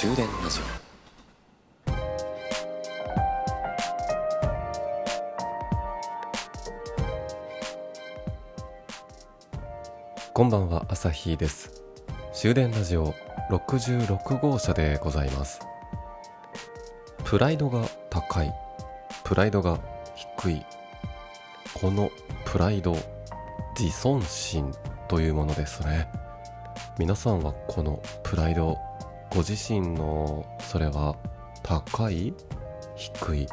終電ラジオこんばんは朝日です。終電ラジオ66号車でございます。プライドが高い。プライドが低い。このプライド自尊心というものですね。皆さんはこのプライドご自身のそれは高い？低い？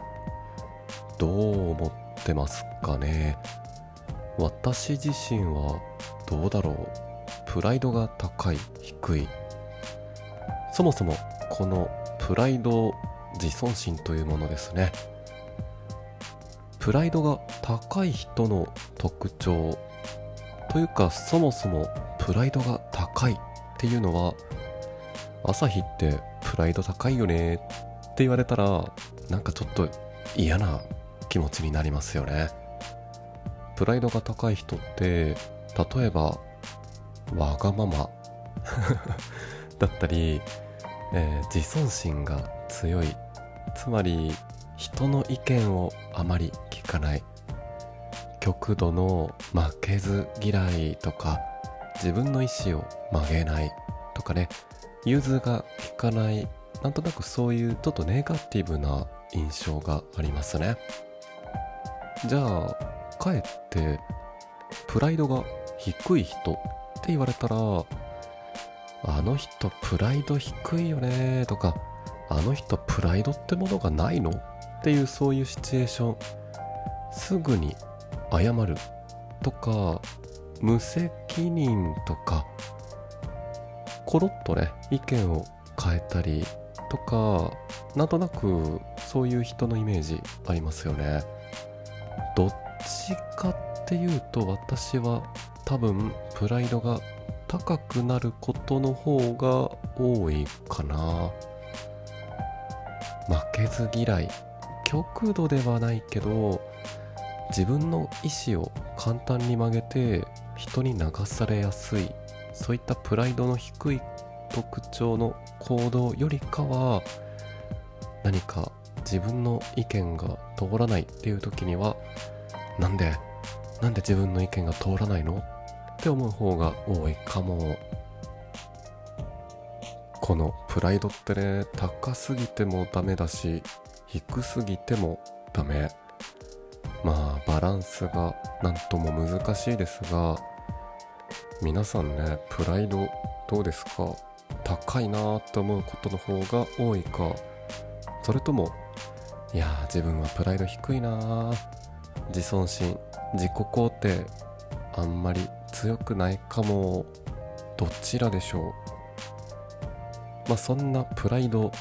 どう思ってますかね？私自身はどうだろう？プライドが高い？低い？そもそもこのプライド自尊心というものですね。プライドが高い人の特徴というかそもそもプライドが高いっていうのは朝日ってプライド高いよねって言われたらなんかちょっと嫌な気持ちになりますよね。プライドが高い人って例えばわがまま だったり、えー、自尊心が強い。つまり人の意見をあまり聞かない。極度の負けず嫌いとか自分の意思を曲げないとかね。融通が利かないなんとなくそういうちょっとネガティブな印象がありますね。じゃあかえってプライドが低い人って言われたらあの人プライド低いよねとかあの人プライドってものがないの？っていうそういうシチュエーションすぐに謝るとか無責任とかコロッとね意見を変えたりとかなんとなくそういう人のイメージありますよね。どっちかっていうと私は多分プライドが高くなることの方が多いかな。負けず嫌い。極度ではないけど自分の意思を簡単に曲げて人に流されやすい。そういったプライドの低い特徴の行動よりかは何か自分の意見が通らないっていう時にはなんでなんで自分の意見が通らないのって思う方が多いかも。このプライドってね高すぎてもダメだし低すぎてもダメ。まあバランスが何とも難しいですが皆さんねプライドどうですか？高いなーって思うことの方が多いか？それともいや自分はプライド低いな自尊心自己肯定あんまり強くないかも。どちらでしょう？まあそんなプライド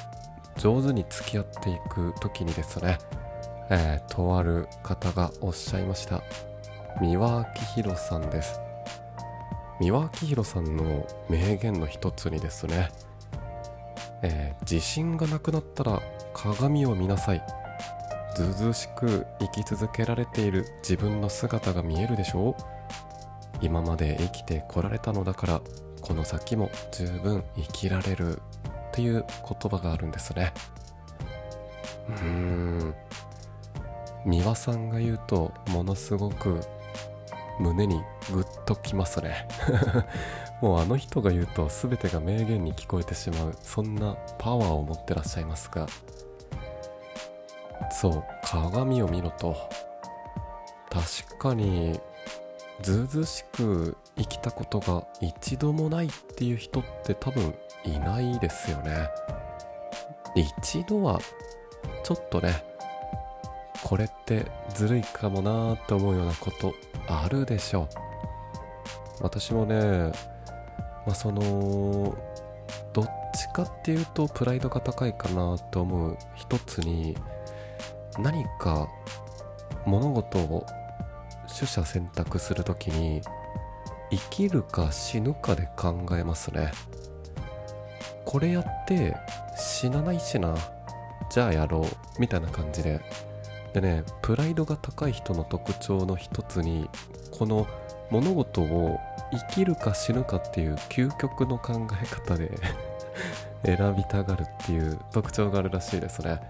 上手に付き合っていく時にですね、えー、とある方がおっしゃいました。三輪明宏さんです。三輪明宏さんの名言の一つにですね、えー、自信がなくなったら鏡を見なさい。ずうずうしく生き続けられている自分の姿が見えるでしょう。今まで生きてこられたのだからこの先も十分生きられる。っていう言葉があるんですね。うーん。三輪さんが言うとものすごく胸にグッときますね。もうあの人が言うと全てが名言に聞こえてしまうそんなパワーを持ってらっしゃいますが。そう鏡を見ろと。確かにずうずしく生きたことが一度もないっていう人って多分いないですよね。一度はちょっとねこれってずるいかもなーって思うようなことあるでしょう。私もねまあそのどっちかっていうとプライドが高いかなって思う一つに何か物事を取捨選択するときに生きるか死ぬかで考えますね。これやって死なないしなじゃあやろうみたいな感じででねプライドが高い人の特徴の一つにこの物事を生きるか死ぬかっていう究極の考え方で 選びたがるっていう特徴があるらしいですね。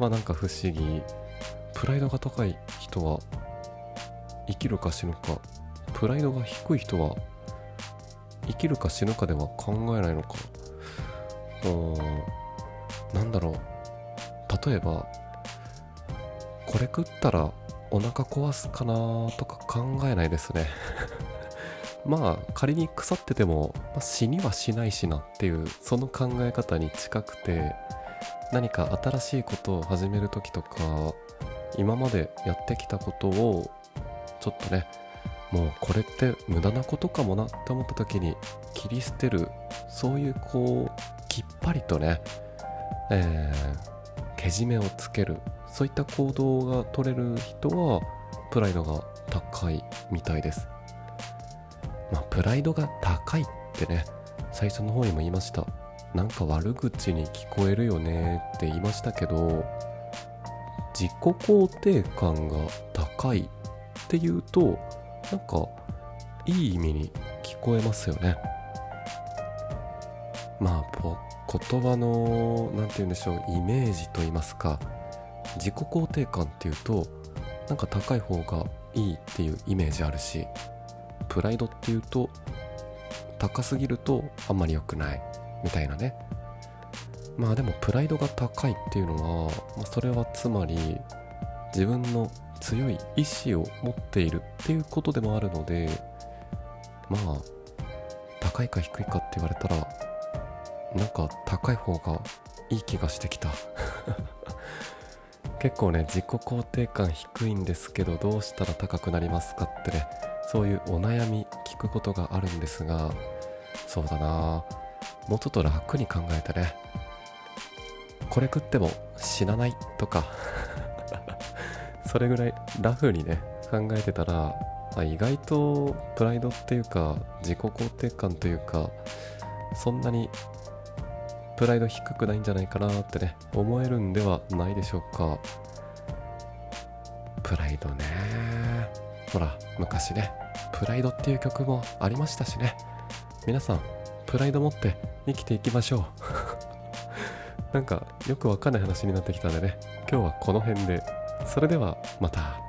まあなんか不思議。プライドが高い人は生きるか死ぬか。プライドが低い人は生きるか死ぬかでは考えないのか。うん。なんだろう。例えばこれ食ったらお腹壊すかなとか考えないですね。まあ仮に腐ってても、まあ、死にはしないしなっていうその考え方に近くて何か新しいことを始める時とか今までやってきたことをちょっとねもうこれって無駄なことかもなって思った時に切り捨てるそういうこうきっぱりとね、えー、けじめをつける。そういった行動が取れる人はプライドが高いみたいです。まあプライドが高いってね最初の方にも言いました。なんか悪口に聞こえるよねって言いましたけど自己肯定感が高いっていうとなんかいい意味に聞こえますよね。まあ言葉の何て言うんでしょうイメージと言いますか自己肯定感っていうとなんか高い方がいいっていうイメージあるしプライドっていうと高すぎるとあんまり良くないみたいなね。まあでもプライドが高いっていうのは、まあ、それはつまり自分の強い意志を持っているっていうことでもあるのでまあ高いか低いかって言われたらなんか高い方がいい気がしてきた。結構ね自己肯定感低いんですけどどうしたら高くなりますかってねそういうお悩み聞くことがあるんですがそうだな。もうちょっと楽に考えてね。これ食っても死なないとか。それぐらいラフにね考えてたら、あ、意外とプライドっていうか自己肯定感というかそんなにプライド低くないんじゃないかなってね思えるんではないでしょうか。プライドね。ほら昔ねプライドっていう曲もありましたしね。皆さんプライド持って生きていきましょう。なんかよくわかんない話になってきたんでね今日はこの辺で。それではまた。